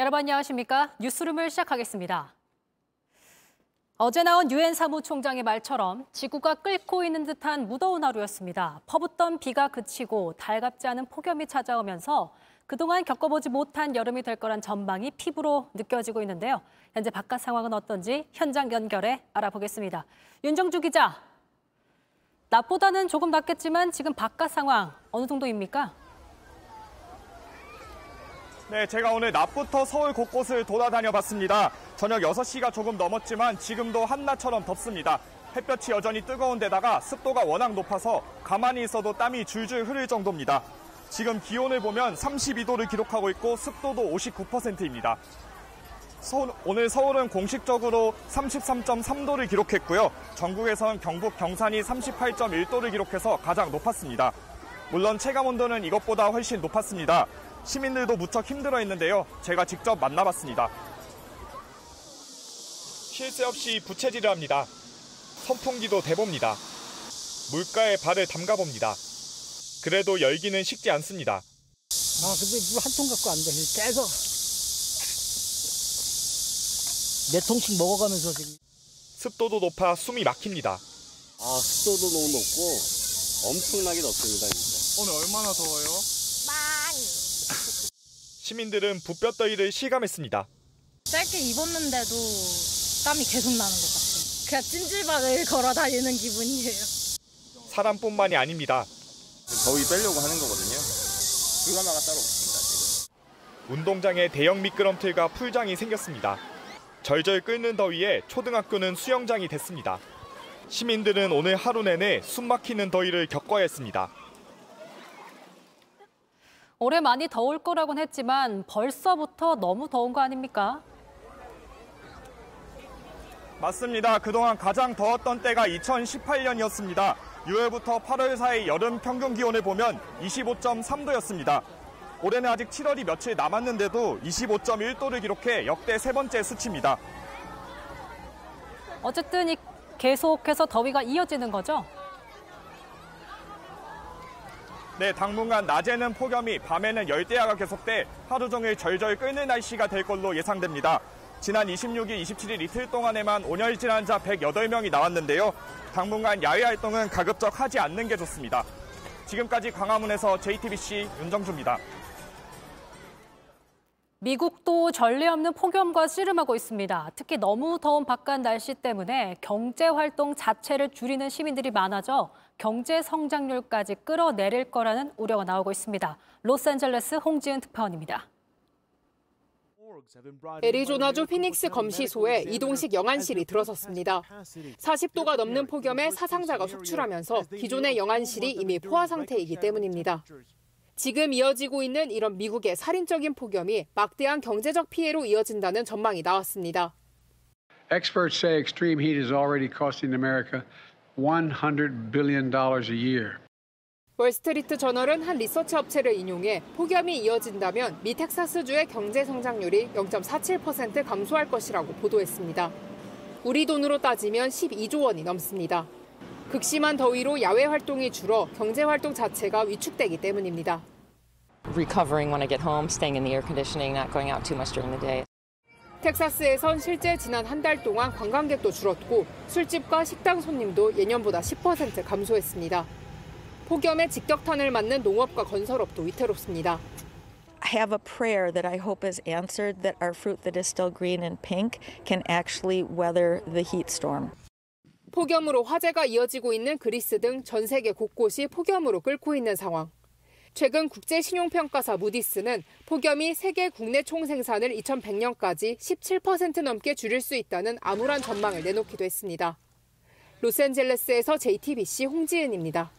여러분 안녕하십니까? 뉴스룸을 시작하겠습니다. 어제 나온 유엔 사무총장의 말처럼 지구가 끓고 있는 듯한 무더운 하루였습니다. 퍼붓던 비가 그치고 달갑지 않은 폭염이 찾아오면서 그동안 겪어보지 못한 여름이 될 거란 전망이 피부로 느껴지고 있는데요. 현재 바깥 상황은 어떤지 현장 연결해 알아보겠습니다. 윤정주 기자, 낮보다는 조금 낫겠지만 지금 바깥 상황 어느 정도입니까? 네, 제가 오늘 낮부터 서울 곳곳을 돌아다녀 봤습니다. 저녁 6시가 조금 넘었지만 지금도 한낮처럼 덥습니다. 햇볕이 여전히 뜨거운 데다가 습도가 워낙 높아서 가만히 있어도 땀이 줄줄 흐를 정도입니다. 지금 기온을 보면 32도를 기록하고 있고 습도도 59%입니다. 서울, 오늘 서울은 공식적으로 33.3도를 기록했고요. 전국에선 경북 경산이 38.1도를 기록해서 가장 높았습니다. 물론 체감 온도는 이것보다 훨씬 높았습니다. 시민들도 무척 힘들어 했는데요. 제가 직접 만나봤습니다. 쉴 새 없이 부채질을 합니다. 선풍기도 대봅니다. 물가에 발을 담가봅니다. 그래도 열기는 식지 않습니다. 아, 근데 물 한 통 갖고 앉아. 계속. 몇 통씩 먹어가면서 지금. 습도도 높아 숨이 막힙니다. 아, 습도도 너무 높고 엄청나게 덥습니다, 진짜. 오늘 얼마나 더워요? 시민들은 부볕더위를 실감했습니다. 짧게 입었는데도 땀이 계속 나는 것 같아요. 그냥 찜질방을 걸어 다니는 기분이에요. 사람뿐만이 아닙니다. 더위 빼려고 하는 거거든요. 불가마가 따로 없습니다, 지금. 운동장에 대형 미끄럼틀과 풀장이 생겼습니다. 절절 끓는 더위에 초등학교는 수영장이 됐습니다. 시민들은 오늘 하루 내내 숨막히는 더위를 겪어야 했습니다. 올해 많이 더울 거라곤 했지만 벌써부터 너무 더운 거 아닙니까? 맞습니다. 그동안 가장 더웠던 때가 2018년이었습니다. 6월부터 8월 사이 여름 평균 기온을 보면 25.3도였습니다. 올해는 아직 7월이 며칠 남았는데도 25.1도를 기록해 역대 세 번째 수치입니다. 어쨌든 이 계속해서 더위가 이어지는 거죠? 네, 당분간 낮에는 폭염이, 밤에는 열대야가 계속돼 하루 종일 절절 끓는 날씨가 될 걸로 예상됩니다. 지난 26일, 27일 이틀 동안에만 온열 질환자 108명이 나왔는데요. 당분간 야외 활동은 가급적 하지 않는 게 좋습니다. 지금까지 광화문에서 JTBC 윤정주입니다. 미국도 전례 없는 폭염과 씨름하고 있습니다. 특히 너무 더운 바깥 날씨 때문에 경제 활동 자체를 줄이는 시민들이 많아져 경제 성장률까지 끌어내릴 거라는 우려가 나오고 있습니다. 로스앤젤레스 홍지은 특파원입니다. 애리조나주 피닉스 검시소에 이동식 영안실이 들어섰습니다. 40도가 넘는 폭염에 사상자가 속출하면서 기존의 영안실이 이미 포화 상태이기 때문입니다. 지금 이어지고 있는 이런 미국의 살인적인 폭염이 막대한 경제적 피해로 이어진다는 전망이 나왔습니다. Experts say extreme heat is already costing America $100 billion a year. 월스트리트 저널은 한 리서치 업체를 인용해 폭염이 이어진다면 미 텍사스주의 경제 성장률이 0.47% 감소할 것이라고 보도했습니다. 우리 돈으로 따지면 12조 원이 넘습니다. 극심한 더위로 야외 활동이 줄어 경제 활동 자체가 위축되기 때문입니다. recovering when I get home, staying in the air conditioning, not going out too much during the day. 텍사스에선 실제 지난 한 달 동안 관광객도 줄었고 술집과 식당 손님도 예년보다 10% 감소했습니다. 폭염에 직격탄을 맞는 농업과 건설업도 위태롭습니다. I have a prayer that I hope is answered that our fruit that is still green and pink can actually weather the heat storm. 폭염으로 화재가 이어지고 있는 그리스 등 전 세계 곳곳이 폭염으로 끓고 있는 상황. 최근 국제신용평가사 무디스는 폭염이 세계 국내 총생산을 2100년까지 17% 넘게 줄일 수 있다는 암울한 전망을 내놓기도 했습니다. 로스앤젤레스에서 JTBC 홍지은입니다.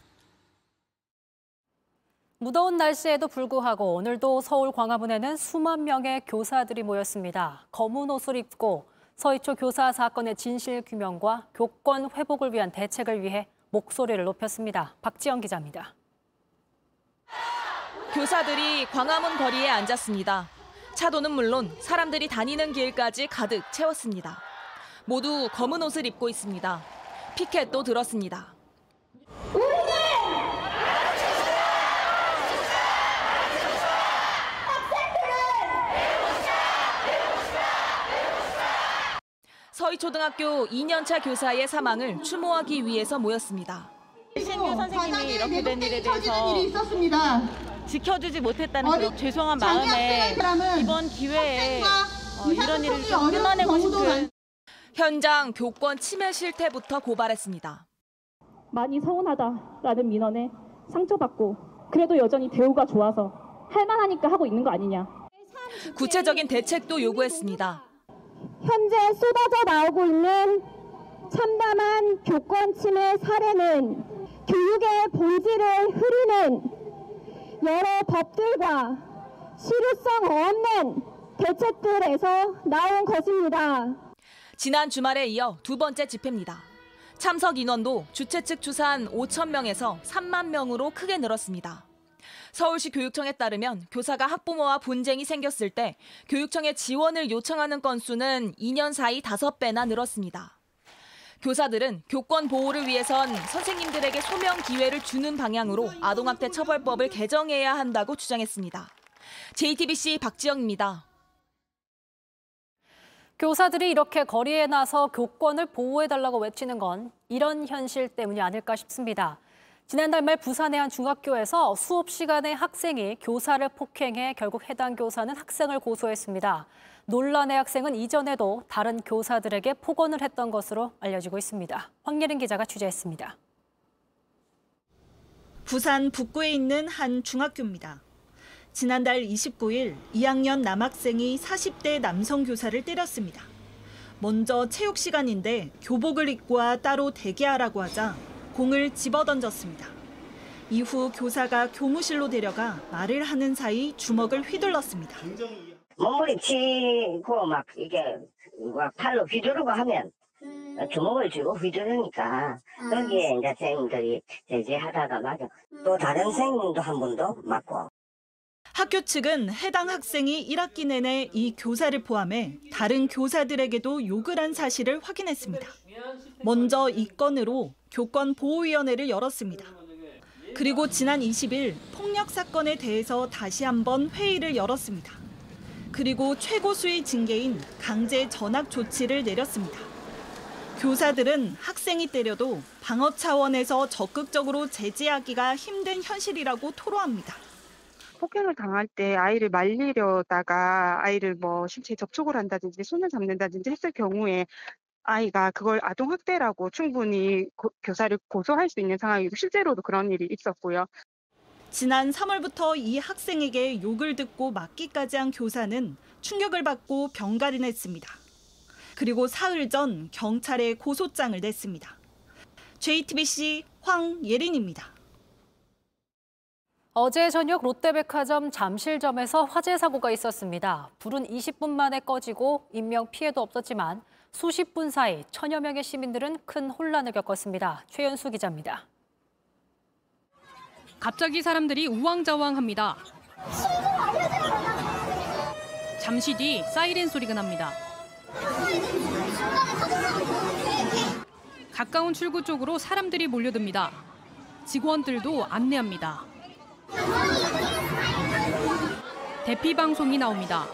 무더운 날씨에도 불구하고 오늘도 서울 광화문에는 수만 명의 교사들이 모였습니다. 검은 옷을 입고 서희초 교사 사건의 진실 규명과 교권 회복을 위한 대책을 위해 목소리를 높였습니다. 박지영 기자입니다. 교사들이 광화문 거리에 앉았습니다. 차도는 물론 사람들이 다니는 길까지 가득 채웠습니다. 모두 검은 옷을 입고 있습니다. 피켓도 들었습니다. 서희초등학교 2년차 교사의 사망을 추모하기 위해서 모였습니다. 신규 선생님이 이렇게 된 일에 대해서 지켜주지 못했다는 그런 죄송한 마음에 이번 기회에 어, 이런 일을 좀 끊어내고 싶은 현장 교권 침해 실태부터 고발했습니다. 많이 서운하다라는 민원에 상처받고 그래도 여전히 대우가 좋아서 할만하니까 하고 있는 거 아니냐. 구체적인 대책도 요구했습니다. 현재 쏟아져 나오고 있는 참담한 교권 침해 사례는 교육의 본질을 흐리는 여러 법들과 실효성 없는 대책들에서 나온 것입니다. 지난 주말에 이어 두 번째 집회입니다. 참석 인원도 주최 측 추산 5천 명에서 3만 명으로 크게 늘었습니다. 서울시 교육청에 따르면 교사가 학부모와 분쟁이 생겼을 때 교육청에 지원을 요청하는 건수는 2년 사이 5배나 늘었습니다. 교사들은 교권 보호를 위해선 선생님들에게 소명 기회를 주는 방향으로 아동학대 처벌법을 개정해야 한다고 주장했습니다. JTBC 박지영입니다. 교사들이 이렇게 거리에 나서 교권을 보호해달라고 외치는 건 이런 현실 때문이 아닐까 싶습니다. 지난달 말 부산의 한 중학교에서 수업 시간에 학생이 교사를 폭행해 결국 해당 교사는 학생을 고소했습니다. 논란의 학생은 이전에도 다른 교사들에게 폭언을 했던 것으로 알려지고 있습니다. 황예린 기자가 취재했습니다. 부산 북구에 있는 한 중학교입니다. 지난달 29일 2학년 남학생이 40대 남성 교사를 때렸습니다. 먼저 체육 시간인데 교복을 입고 와 따로 대기하라고 하자 공을 집어던졌습니다. 이후 교사가 교무실로 데려가 말을 하는 사이 주먹을 휘둘렀습니다. 몸을 치고 막 이게 막 팔로 휘두르고 하면 주먹을 쥐고 휘두르니까 거기에 이제 선생님들이 제재하다가 맞아. 또 다른 선생님도 한 분도 맞고. 학교 측은 해당 학생이 1학기 내내 이 교사를 포함해 다른 교사들에게도 욕을 한 사실을 확인했습니다. 먼저 이 건으로 교권 보호위원회를 열었습니다. 그리고 지난 20일 폭력 사건에 대해서 다시 한번 회의를 열었습니다. 그리고 최고수의 징계인 강제 전학 조치를 내렸습니다. 교사들은 학생이 때려도 방어 차원에서 적극적으로 제재하기가 힘든 현실이라고 토로합니다. 폭행을 당할 때 아이를 말리려다가 아이를 뭐 신체 접촉을 한다든지 손을 잡는다든지 했을 경우에 아이가 그걸 아동학대라고 충분히 고, 교사를 고소할 수 있는 상황이고 실제로도 그런 일이 있었고요. 지난 3월부터 이 학생에게 욕을 듣고 맞기까지 한 교사는 충격을 받고 병가를 냈습니다. 그리고 사흘 전 경찰에 고소장을 냈습니다. JTBC 황예린입니다. 어제 저녁 롯데백화점 잠실점에서 화재 사고가 있었습니다. 불은 20분 만에 꺼지고 인명 피해도 없었지만 수십 분 사이 천여 명의 시민들은 큰 혼란을 겪었습니다. 최연수 기자입니다. 갑자기 사람들이 우왕좌왕합니다. 잠시 뒤 사이렌 소리가 납니다. 가까운 출구 쪽으로 사람들이 몰려듭니다. 직원들도 안내합니다. 대피 방송이 나옵니다.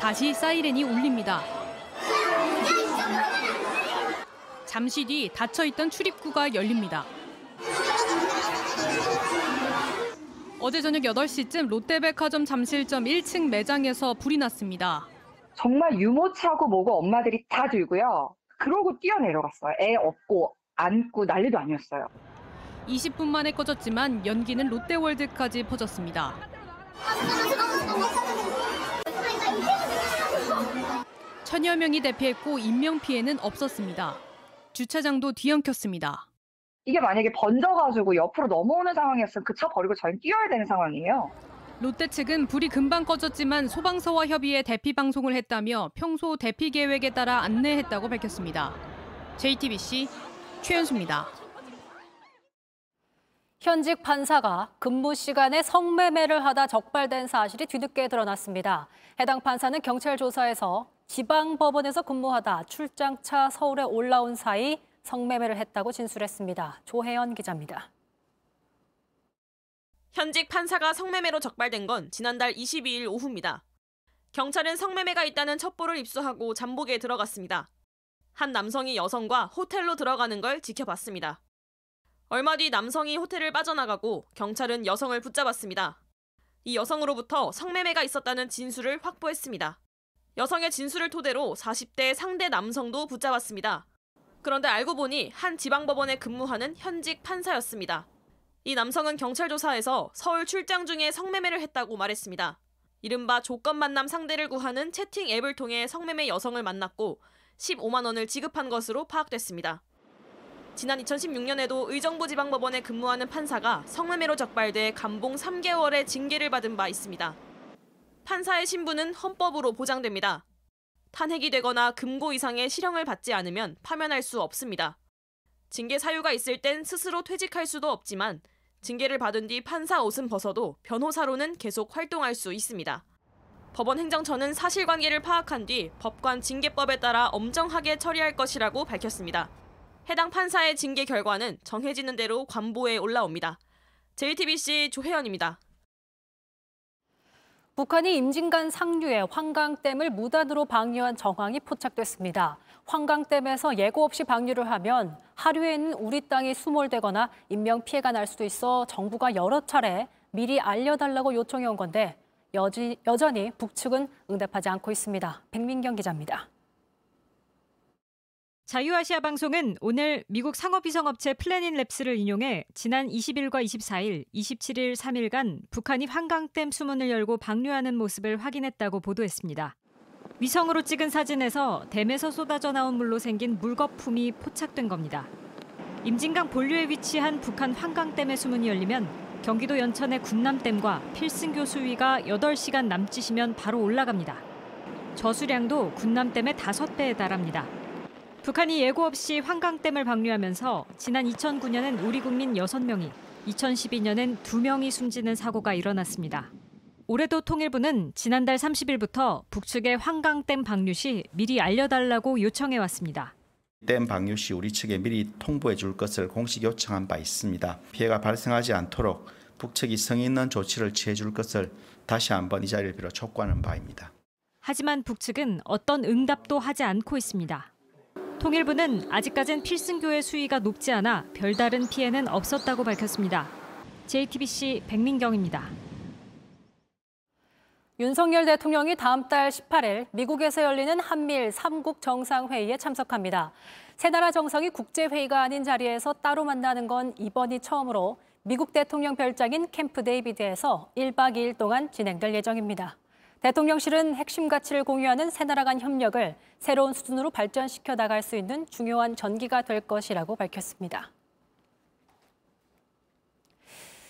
다시 사이렌이 울립니다. 잠시 뒤 닫혀있던 출입구가 열립니다. 어제 저녁 8시쯤 롯데백화점 잠실점 1층 매장에서 불이 났습니다. 정말 유모차고 뭐고 엄마들이 다 들고요. 그러고 뛰어내려갔어요. 애 업고 안고 난리도 아니었어요. 20분 만에 꺼졌지만 연기는 롯데월드까지 퍼졌습니다. 천여 명이 대피했고 인명 피해는 없었습니다. 주차장도 뒤엉켰습니다. 이게 만약에 번져가지고 옆으로 넘어오는 상황이었으면 그 차 버리고 저희는 뛰어야 되는 상황이에요. 롯데 측은 불이 금방 꺼졌지만 소방서와 협의해 대피 방송을 했다며 평소 대피 계획에 따라 안내했다고 밝혔습니다. JTBC 최연수입니다. 현직 판사가 근무 시간에 성매매를 하다 적발된 사실이 뒤늦게 드러났습니다. 해당 판사는 경찰 조사에서 지방법원에서 근무하다 출장차 서울에 올라온 사이 성매매를 했다고 진술했습니다. 조혜연 기자입니다. 현직 판사가 성매매로 적발된 건 지난달 22일 오후입니다. 경찰은 성매매가 있다는 첩보를 입수하고 잠복에 들어갔습니다. 한 남성이 여성과 호텔로 들어가는 걸 지켜봤습니다. 얼마 뒤 남성이 호텔을 빠져나가고 경찰은 여성을 붙잡았습니다. 이 여성으로부터 성매매가 있었다는 진술을 확보했습니다. 여성의 진술을 토대로 40대 상대 남성도 붙잡았습니다. 그런데 알고 보니 한 지방법원에 근무하는 현직 판사였습니다. 이 남성은 경찰 조사에서 서울 출장 중에 성매매를 했다고 말했습니다. 이른바 조건 만남 상대를 구하는 채팅 앱을 통해 성매매 여성을 만났고 15만 원을 지급한 것으로 파악됐습니다. 지난 2016년에도 의정부 지방법원에 근무하는 판사가 성매매로 적발돼 감봉 3개월의 징계를 받은 바 있습니다. 판사의 신분은 헌법으로 보장됩니다. 탄핵이 되거나 금고 이상의 실형을 받지 않으면 파면할 수 없습니다. 징계 사유가 있을 땐 스스로 퇴직할 수도 없지만 징계를 받은 뒤 판사 옷은 벗어도 변호사로는 계속 활동할 수 있습니다. 법원 행정처는 사실관계를 파악한 뒤 법관 징계법에 따라 엄정하게 처리할 것이라고 밝혔습니다. 해당 판사의 징계 결과는 정해지는 대로 관보에 올라옵니다. JTBC 조혜연입니다. 북한이 임진간 상류의 환강댐을 무단으로 방류한 정황이 포착됐습니다. 환강댐에서 예고 없이 방류를 하면 하류에는 우리 땅이 수몰되거나 인명 피해가 날 수도 있어 정부가 여러 차례 미리 알려달라고 요청해 온 건데 여지, 여전히 북측은 응답하지 않고 있습니다. 백민경 기자입니다. 자유아시아 방송은 오늘 미국 상업위성업체 플래닛랩스를 인용해 지난 20일과 24일, 27일 3일간 북한이 한강댐 수문을 열고 방류하는 모습을 확인했다고 보도했습니다. 위성으로 찍은 사진에서 댐에서 쏟아져 나온 물로 생긴 물거품이 포착된 겁니다. 임진강 본류에 위치한 북한 환강댐의 수문이 열리면 경기도 연천의 군남댐과 필승교 수위가 8시간 남짓이면 바로 올라갑니다. 저수량도 군남댐의 5배에 달합니다. 북한이 예고 없이 환강댐을 방류하면서 지난 2009년엔 우리 국민 6명이, 2012년엔 2명이 숨지는 사고가 일어났습니다. 올해도 통일부는 지난달 30일부터 북측의 환강댐 방류 시 미리 알려달라고 요청해 왔습니다. 댐 방류 시 우리 측에 미리 통보해 줄 것을 공식 요청한 바 있습니다. 피해가 발생하지 않도록 북측이 성의 있는 조치를 취해 줄 것을 다시 한번 이 자리를 빌어 촉구하는 바입니다. 하지만 북측은 어떤 응답도 하지 않고 있습니다. 통일부는 아직까진 필승교의 수위가 높지 않아 별다른 피해는 없었다고 밝혔습니다. JTBC 백민경입니다. 윤석열 대통령이 다음 달 18일 미국에서 열리는 한미일 3국 정상회의에 참석합니다. 세 나라 정상이 국제회의가 아닌 자리에서 따로 만나는 건 이번이 처음으로 미국 대통령 별장인 캠프 데이비드에서 1박 2일 동안 진행될 예정입니다. 대통령실은 핵심 가치를 공유하는 세 나라 간 협력을 새로운 수준으로 발전시켜 나갈 수 있는 중요한 전기가 될 것이라고 밝혔습니다.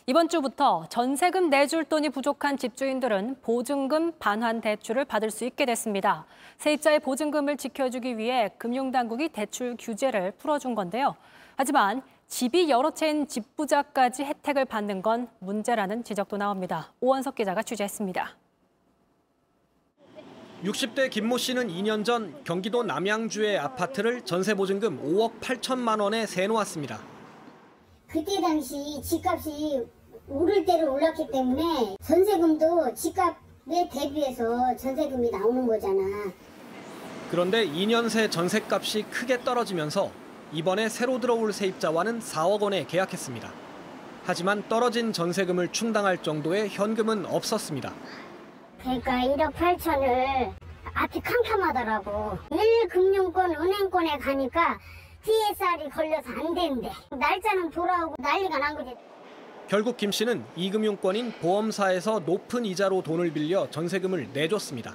이번 주부터 전세금 내줄 돈이 부족한 집주인들은 보증금 반환 대출을 받을 수 있게 됐습니다. 세입자의 보증금을 지켜주기 위해 금융당국이 대출 규제를 풀어준 건데요. 하지만 집이 여러 채인 집부자까지 혜택을 받는 건 문제라는 지적도 나옵니다. 오원석 기자가 취재했습니다. 60대 김모 씨는 2년 전 경기도 남양주의 아파트를 전세 보증금 5억 8천만 원에 세놓았습니다. 그때 당시 집값이 오를 대로 올랐기 때문에 전세금도 집값에 대비해서 전세금이 나오는 거잖아. 그런데 2년 새 전세값이 크게 떨어지면서 이번에 새로 들어올 세입자와는 4억 원에 계약했습니다. 하지만 떨어진 전세금을 충당할 정도의 현금은 없었습니다. 그러니까 1억 8천을 앞이 캄캄하더라고. 1금융권 은행권에 가니까 TSR이 걸려서 안 된대. 날짜는 돌아오고 난리가 난 거지. 결국 김 씨는 이금융권인 보험사에서 높은 이자로 돈을 빌려 전세금을 내줬습니다.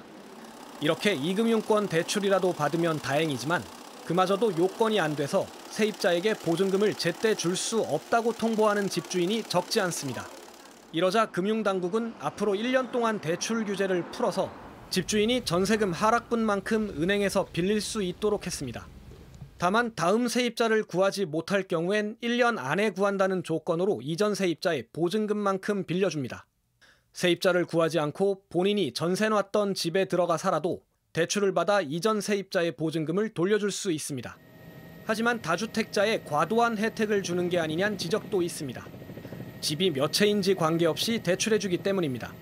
이렇게 이금융권 대출이라도 받으면 다행이지만 그마저도 요건이 안 돼서 세입자에게 보증금을 제때 줄 수 없다고 통보하는 집주인이 적지 않습니다. 이러자 금융당국은 앞으로 1년 동안 대출 규제를 풀어서 집주인이 전세금 하락분만큼 은행에서 빌릴 수 있도록 했습니다. 다만 다음 세입자를 구하지 못할 경우엔 1년 안에 구한다는 조건으로 이전 세입자의 보증금만큼 빌려줍니다. 세입자를 구하지 않고 본인이 전세 놨던 집에 들어가 살아도 대출을 받아 이전 세입자의 보증금을 돌려줄 수 있습니다. 하지만 다주택자에 과도한 혜택을 주는 게 아니냐는 지적도 있습니다. 집이 몇 채인지 관계없이 대출해주기 때문입니다.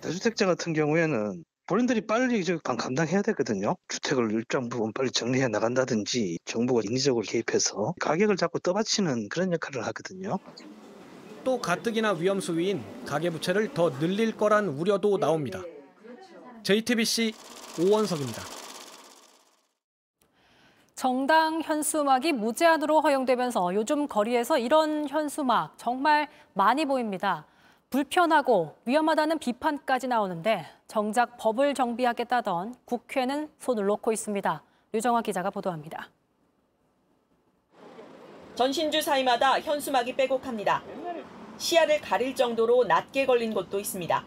다주택자 같은 경우에는 본인들이 빨리 이제 감- 감당해야 되거든요. 주택을 일정 부분 빨리 정리해 나간다든지 정부가 인위적으로 개입해서 가격을 자꾸 떠받치는 그런 역할을 하거든요. 또 가뜩이나 위험 수위인 가계부채를 더 늘릴 거란 우려도 나옵니다. JTBC 오원석입니다. 정당 현수막이 무제한으로 허용되면서 요즘 거리에서 이런 현수막 정말 많이 보입니다. 불편하고 위험하다는 비판까지 나오는데 정작 법을 정비하겠다던 국회는 손을 놓고 있습니다. 유정화 기자가 보도합니다. 전신주 사이마다 현수막이 빼곡합니다. 시야를 가릴 정도로 낮게 걸린 곳도 있습니다.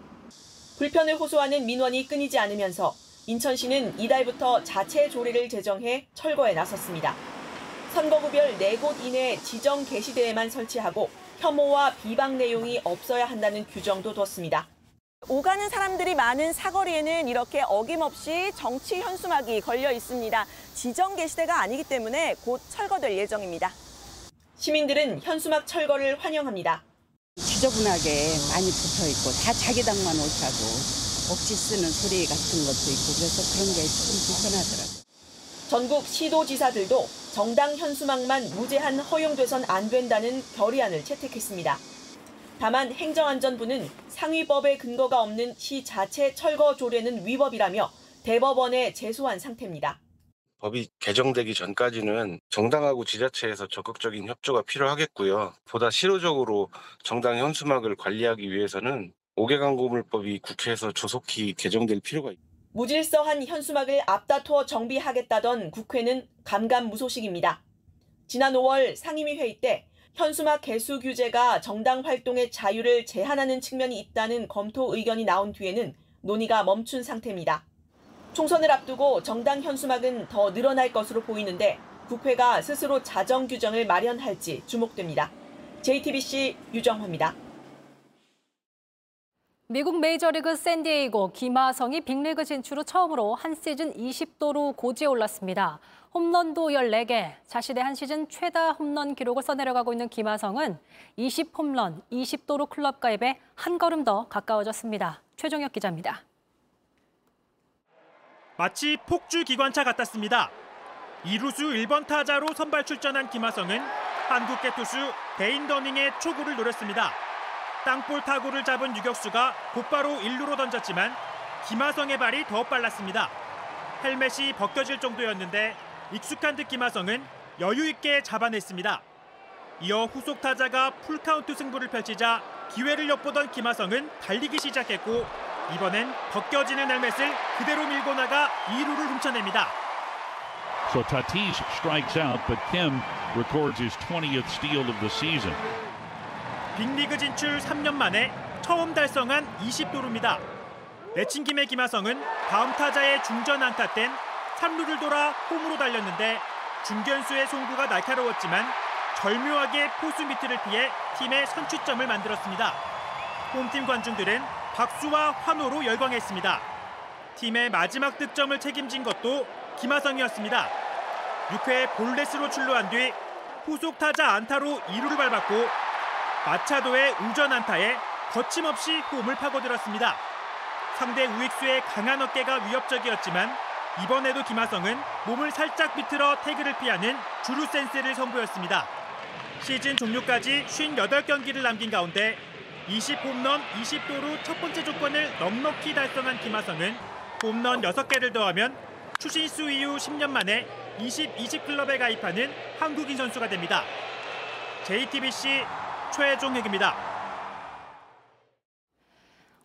불편을 호소하는 민원이 끊이지 않으면서 인천시는 이달부터 자체 조례를 제정해 철거에 나섰습니다. 선거구별 4곳 이내 지정 게시대에만 설치하고 혐오와 비방 내용이 없어야 한다는 규정도 뒀습니다. 오가는 사람들이 많은 사거리에는 이렇게 어김없이 정치 현수막이 걸려 있습니다. 지정 게시대가 아니기 때문에 곧 철거될 예정입니다. 시민들은 현수막 철거를 환영합니다. 지저분하게 많이 붙어 있고 다 자기 당만 옳다고 억지 쓰는 소리 같은 것도 있고 그래서 그런 게 조금 불편하더라고요. 전국 시도지사들도 정당 현수막만 무제한 허용돼선 안 된다는 결의안을 채택했습니다. 다만 행정안전부는 상위법에 근거가 없는 시 자체 철거 조례는 위법이라며 대법원에 제소한 상태입니다. 법이 개정되기 전까지는 정당하고 지자체에서 적극적인 협조가 필요하겠고요. 보다 실효적으로 정당 현수막을 관리하기 위해서는 5개 광고물법이 국회에서 조속히 개정될 필요가 있습니다. 무질서한 현수막을 앞다투어 정비하겠다던 국회는 감감무소식입니다. 지난 5월 상임위 회의 때 현수막 개수 규제가 정당 활동의 자유를 제한하는 측면이 있다는 검토 의견이 나온 뒤에는 논의가 멈춘 상태입니다. 총선을 앞두고 정당 현수막은 더 늘어날 것으로 보이는데 국회가 스스로 자정 규정을 마련할지 주목됩니다. JTBC 유정화입니다. 미국 메이저리그 샌디에이고 김하성이 빅리그 진출 후 처음으로 한 시즌 20도로 고지에 올랐습니다. 홈런도 14개, 자신의 한 시즌 최다 홈런 기록을 써내려가고 있는 김하성은 20홈런, 20도로 클럽 가입에 한 걸음 더 가까워졌습니다. 최종혁 기자입니다. 마치 폭주 기관차 같았습니다. 이루수 1번 타자로 선발 출전한 김하성은 한국계 투수 데인 더닝의 초구를 노렸습니다. 땅볼 타구를 잡은 유격수가 곧바로 1루로 던졌지만 김하성의 발이 더 빨랐습니다. 헬멧이 벗겨질 정도였는데 익숙한 듯 김하성은 여유 있게 잡아냈습니다. 이어 후속 타자가 풀카운트 승부를 펼치자 기회를 엿보던 김하성은 달리기 시작했고 이번엔 벗겨지는 헬멧을 그대로 밀고 나가 2루를 훔쳐냅니다. So Tatis strikes out, but Kim records his 20th steal of the season. 빅리그 진출 3년 만에 처음 달성한 20도루입니다. 내친 김에 김하성은 다음 타자의 중전 안타 땐 3루를 돌아 홈으로 달렸는데 중견수의 송구가 날카로웠지만 절묘하게 포수 밑을 피해 팀의 선취점을 만들었습니다. 홈팀 관중들은 박수와 환호로 열광했습니다. 팀의 마지막 득점을 책임진 것도 김하성이었습니다. 6회 볼넷으로 출루한 뒤 후속 타자 안타로 2루를 밟았고 마차도의 우전 안타에 거침없이 홈을 파고들었습니다. 상대 우익수의 강한 어깨가 위협적이었지만 이번에도 김하성은 몸을 살짝 비틀어 태그를 피하는 주루 센스를 선보였습니다. 시즌 종료까지 58경기를 남긴 가운데 20홈런 20도로 첫 번째 조건을 넉넉히 달성한 김하성은 홈런 6개를 더하면 추신수 이후 10년 만에 20, 20 클럽에 가입하는 한국인 선수가 됩니다. JTBC 최종혁입니다.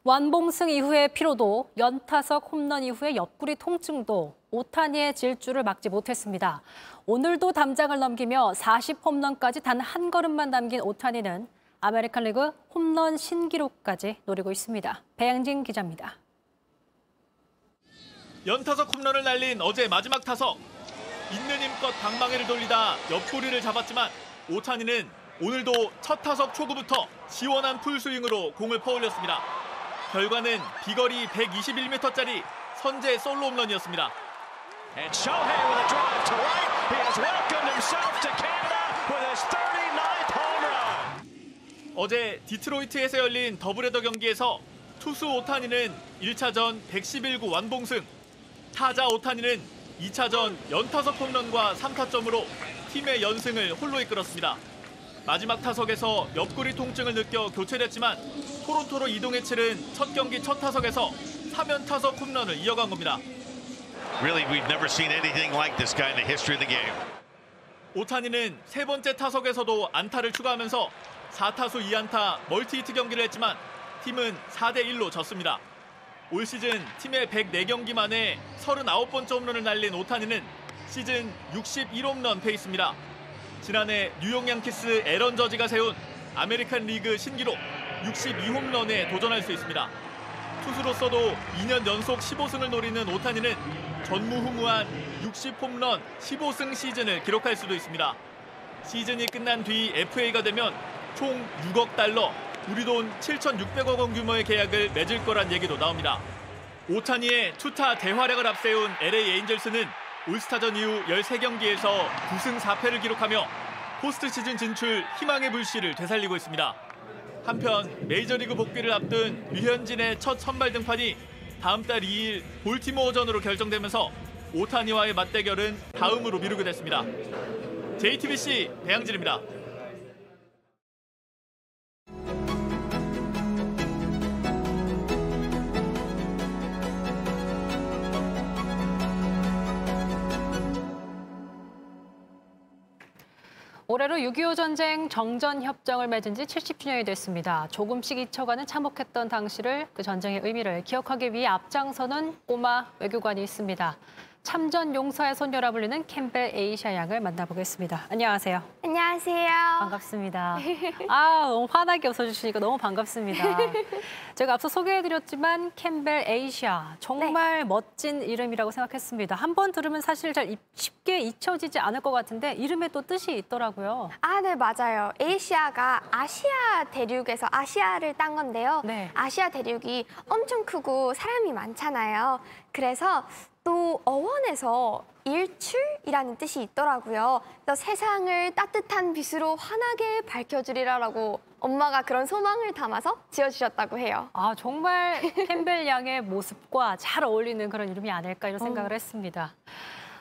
완봉승 이후의 피로도, 연타석 홈런 이후의 옆구리 통증도 오타니의 질주를 막지 못했습니다. 오늘도 담장을 넘기며 40홈런까지 단 한 걸음만 남긴 오타니는 아메리칸 리그 홈런 신기록까지 노리고 있습니다. 배양진 기자입니다. 연타석 홈런을 날린 어제 마지막 타석. 있는 힘껏 방망이를 돌리다 옆구리를 잡았지만 오타니는 오늘도 첫 타석 초구부터 시원한 풀스윙으로 공을 퍼올렸습니다. 결과는 비거리 121m짜리 선제 솔로 홈런이었습니다. And Shohei with a drive to right. He has welcomed himself to Canada with his 39th home run. 어제 디트로이트에서 열린 더블헤더 경기에서 투수 오타니는 1차전 111구 완봉승, 타자 오타니는 2차전 연타석 홈런과 3타점으로 팀의 연승을 홀로 이끌었습니다. 마지막 타석에서 옆구리 통증을 느껴 교체됐지만 토론토로 이동해 치른 첫 경기 첫 타석에서 3연 타석 홈런을 이어간 겁니다. Really, we've never seen anything like this guy in the history of the game. 오타니는 세 번째 타석에서도 안타를 추가하면서 4타수 2안타 멀티히트 경기를 했지만 팀은 4대 1로 졌습니다. 올 시즌 팀의 104경기 만에 39번째 홈런을 날린 오타니는 시즌 61홈런 페이스입니다. 지난해 뉴욕 양키스 에런 저지가 세운 아메리칸 리그 신기록 62홈런에 도전할 수 있습니다. 투수로서도 2년 연속 15승을 노리는 오타니는 전무후무한 60홈런 15승 시즌을 기록할 수도 있습니다. 시즌이 끝난 뒤 FA가 되면 총 6억 달러, 우리 돈 7,600억 원 규모의 계약을 맺을 거란 얘기도 나옵니다. 오타니의 투타 대활약을 앞세운 LA 에인절스는 올스타전 이후 13경기에서 9승 4패를 기록하며 포스트 시즌 진출 희망의 불씨를 되살리고 있습니다. 한편 메이저리그 복귀를 앞둔 류현진의 첫 선발 등판이 다음 달 2일 볼티모어전으로 결정되면서 오타니와의 맞대결은 다음으로 미루게 됐습니다. JTBC 배양진입니다. 올해로 6.25 전쟁 정전 협정을 맺은 지 70주년이 됐습니다. 조금씩 잊혀가는 참혹했던 당시를 그 전쟁의 의미를 기억하기 위해 앞장서는 꼬마 외교관이 있습니다. 참전 용사의 손녀라 불리는 캠벨 에이샤 양을 만나보겠습니다. 안녕하세요. 안녕하세요. 반갑습니다. 아, 너무 환하게 웃어주시니까 너무 반갑습니다. 제가 앞서 소개해드렸지만 캠벨 에이샤 정말 멋진 이름이라고 생각했습니다. 한 번 들으면 사실 잘 입- 쉽게 잊혀지지 않을 것 같은데 이름에 또 뜻이 있더라고요. 아, 네, 맞아요. 에이시아가 아시아 대륙에서 아시아를 딴 건데요. 네. 아시아 대륙이 엄청 크고 사람이 많잖아요. 그래서 또 어원에서 일출이라는 뜻이 있더라고요. 그래서 세상을 따뜻한 빛으로 환하게 밝혀주리라라고 엄마가 그런 소망을 담아서 지어주셨다고 해요. 아, 정말 캠벨 양의 모습과 잘 어울리는 그런 이름이 아닐까 이런 생각을 했습니다.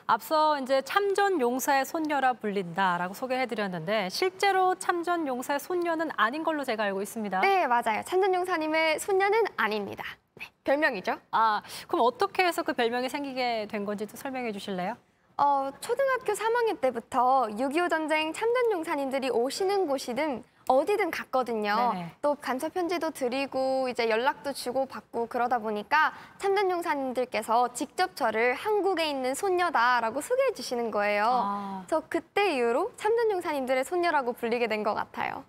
앞서 이제 참전 용사의 손녀라 불린다라고 소개해드렸는데 실제로 참전 용사의 손녀는 아닌 걸로 제가 알고 있습니다. 네, 맞아요. 참전 용사님의 손녀는 아닙니다. 네, 별명이죠. 아, 그럼 어떻게 해서 그 별명이 생기게 된 건지 또 설명해 주실래요? 어, 초등학교 3학년 때부터 6.25 전쟁 참전용사님들이 오시는 곳이든 어디든 갔거든요. 네네. 또 간첩 편지도 드리고 이제 연락도 주고 받고 그러다 보니까 참전 용사님들께서 직접 저를 한국에 있는 손녀다라고 소개해 주시는 거예요. 아. 그래서 그때 이후로 참전 용사님들의 손녀라고 불리게 된 것 같아요.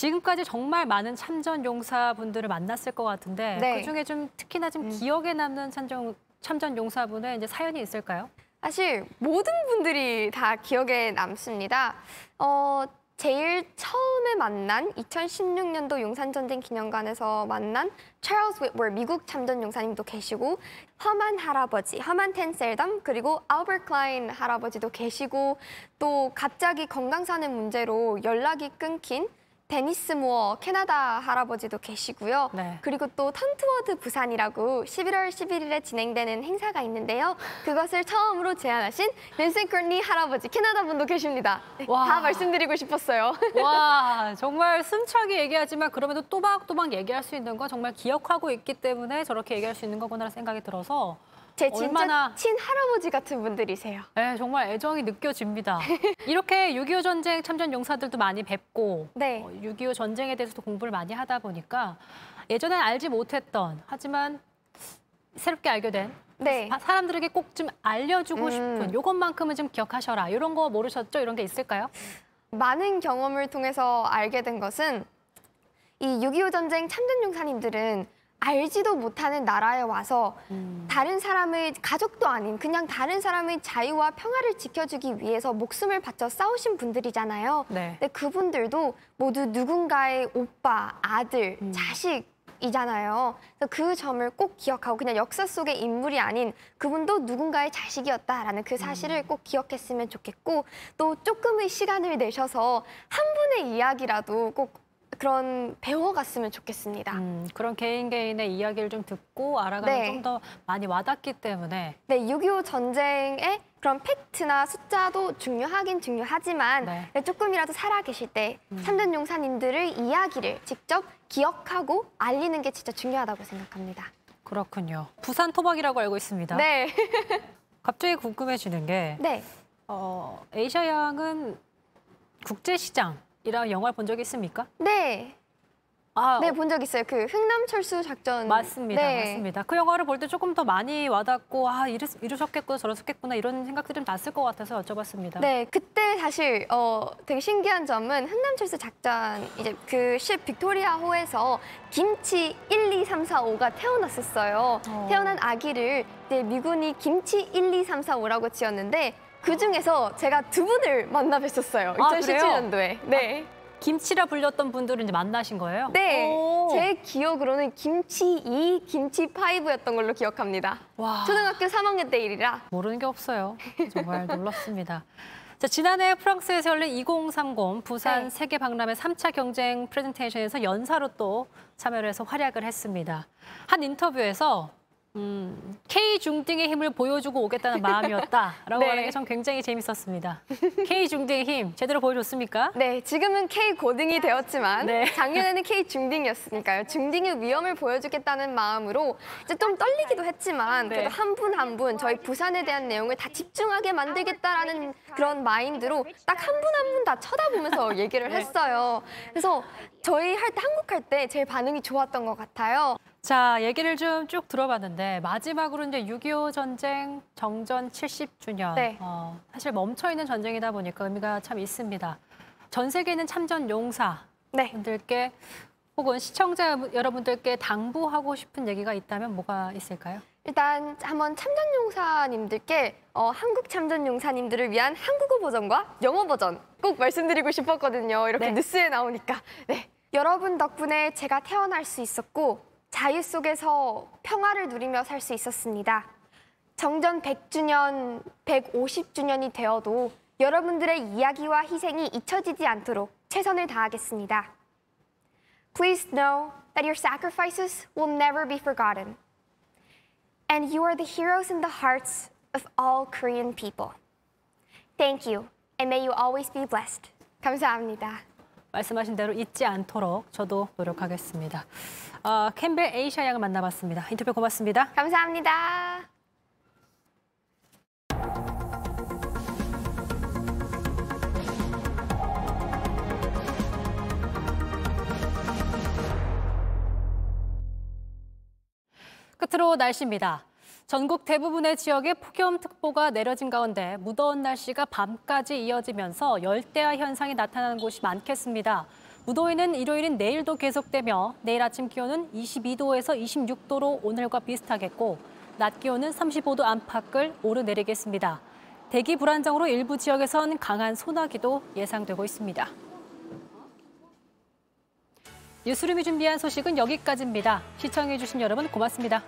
지금까지 정말 많은 참전 용사분들을 만났을 것 같은데 네. 음. 그중에 좀 특히나 좀 기억에 남는 참전 참전 용사분의 이제 사연이 있을까요? 사실 모든 분들이 다 기억에 남습니다. 어, 제일 처음에 만난 2016년도 용산전쟁 기념관에서 만난 찰스 윗월 미국 참전 용사님도 계시고 허만 할아버지, 허만 텐셀덤 그리고 알버트 클라인 할아버지도 계시고 또 갑자기 건강상의 문제로 연락이 끊긴 데니스 무어 캐나다 할아버지도 계시고요. 네. 그리고 또 Turn Toward 부산이라고 11월 11일에 진행되는 행사가 있는데요. 그것을 처음으로 제안하신 벤슨 코니 할아버지 캐나다 분도 계십니다. 네, 와. 다 말씀드리고 싶었어요. 와 정말 숨차게 얘기하지만 그럼에도 또박또박 얘기할 수 있는 건 정말 기억하고 있기 때문에 저렇게 얘기할 수 있는 거구나 생각이 들어서 제 진짜 얼마나 친 할아버지 같은 분들이세요. 네, 정말 애정이 느껴집니다. 이렇게 6.25 전쟁 참전 용사들도 많이 뵙고 네. 어, 6.25 전쟁에 대해서도 공부를 많이 하다 보니까 예전엔 알지 못했던 하지만 새롭게 알게 된 네. 사- 사람들에게 꼭 좀 알려주고 음. 싶은 요것만큼은 좀 기억하셔라. 이런 거 모르셨죠? 이런 게 있을까요? 많은 경험을 통해서 알게 된 것은 이 6.25 전쟁 참전 용사님들은 알지도 못하는 나라에 와서 음. 다른 사람의 가족도 아닌 그냥 다른 사람의 자유와 평화를 지켜주기 위해서 목숨을 바쳐 싸우신 분들이잖아요. 네. 근데 그분들도 모두 누군가의 오빠, 아들, 음. 자식 이잖아요. 그래서 그 점을 꼭 기억하고 그냥 역사 속의 인물이 아닌 그분도 누군가의 자식이었다라는 그 사실을 꼭 기억했으면 좋겠고 또 조금의 시간을 내셔서 한 분의 이야기라도 꼭 그런 배워갔으면 좋겠습니다. 음, 그런 개인 개인의 이야기를 좀 듣고 알아가면 네. 좀더 많이 와닿기 때문에 네, 6.25 전쟁의 그런 팩트나 숫자도 중요하긴 중요하지만 네. 네, 조금이라도 살아계실 때 참전 용사님들의 이야기를 직접 기억하고 알리는 게 진짜 중요하다고 생각합니다. 그렇군요. 부산 토박이라고 알고 있습니다. 네. 갑자기 궁금해지는 게 네. 어, 에이샤 양은 국제시장 이라는 영화를 본 적이 있습니까? 네. 아, 네, 본 적 있어요. 그 흥남철수 작전. 맞습니다. 네. 맞습니다. 그 영화를 볼 때 조금 더 많이 와닿고 아 이러, 이러셨겠구나 저러셨겠구나 이런 생각들이 좀 났을 것 같아서 여쭤봤습니다. 네, 그때 사실 어, 되게 신기한 점은 흥남철수 작전 이제 그십 빅토리아 호에서 김치 1, 2, 3, 4, 5가 태어났었어요. 어. 태어난 아기를 이제 미군이 김치 1, 2, 3, 4, 5라고 지었는데 그 중에서 제가 두 분을 만나 뵀었어요. 아, 그래요? 2017년도에. 네. 김치라 불렸던 분들을 이제 만나신 거예요? 네, 오. 제 기억으로는 김치 2, 김치 5였던 걸로 기억합니다. 와. 초등학교 3학년 때 일이라. 모르는 게 없어요. 정말 놀랍습니다. 자, 지난해 프랑스에서 열린 2030 부산 네. 세계 박람회 3차 경쟁 프레젠테이션에서 연사로 또 참여를 해서 활약을 했습니다. 한 인터뷰에서 음, K 중딩의 힘을 보여주고 오겠다는 마음이었다라고 네. 하는 게전 굉장히 재밌었습니다. K 중딩의 힘 제대로 보여줬습니까? 네, 지금은 K 고등이 되었지만 네. 작년에는 K 중딩이었으니까요. 중딩의 위험을 보여주겠다는 마음으로 이제 좀 떨리기도 했지만 네. 그래도 한 분 한분 저희 부산에 대한 내용을 다 집중하게 만들겠다라는 그런 마인드로 딱 한 분 한 분 다 쳐다보면서 얘기를 네. 했어요. 그래서 저희 할 때 한국 할 때 제일 반응이 좋았던 것 같아요. 자, 얘기를 좀 쭉 들어봤는데 마지막으로 이제 6.25 전쟁 정전 70주년. 네. 어, 사실 멈춰 있는 전쟁이다 보니까 의미가 참 있습니다. 전 세계에 있는 참전 용사 네. 분들께 혹은 시청자 여러분들께 당부하고 싶은 얘기가 있다면 뭐가 있을까요? 일단 한번 참전용사님들께 어, 한국 참전용사님들을 위한 한국어 버전과 영어 버전 꼭 말씀드리고 싶었거든요. 이렇게 네. 뉴스에 나오니까. 네. 여러분 덕분에 제가 태어날 수 있었고 자유 속에서 평화를 누리며 살 수 있었습니다. 정전 100주년, 150주년이 되어도 여러분들의 이야기와 희생이 잊혀지지 않도록 최선을 다하겠습니다. Please know that your sacrifices will never be forgotten. And you are the heroes in the hearts of all Korean people. Thank you, and may you always be blessed. 감사합니다. 말씀하신 대로 잊지 않도록 저도 노력하겠습니다. 아, 캠벨 에이샤 양을 만나봤습니다. 인터뷰 고맙습니다. 감사합니다. 끝으로 날씨입니다. 전국 대부분의 지역에 폭염특보가 내려진 가운데 무더운 날씨가 밤까지 이어지면서 열대야 현상이 나타나는 곳이 많겠습니다. 무더위는 일요일인 내일도 계속되며 내일 아침 기온은 22도에서 26도로 오늘과 비슷하겠고 낮 기온은 35도 안팎을 오르내리겠습니다. 대기 불안정으로 일부 지역에선 강한 소나기도 예상되고 있습니다. 뉴스룸이 준비한 소식은 여기까지입니다. 시청해주신 여러분 고맙습니다.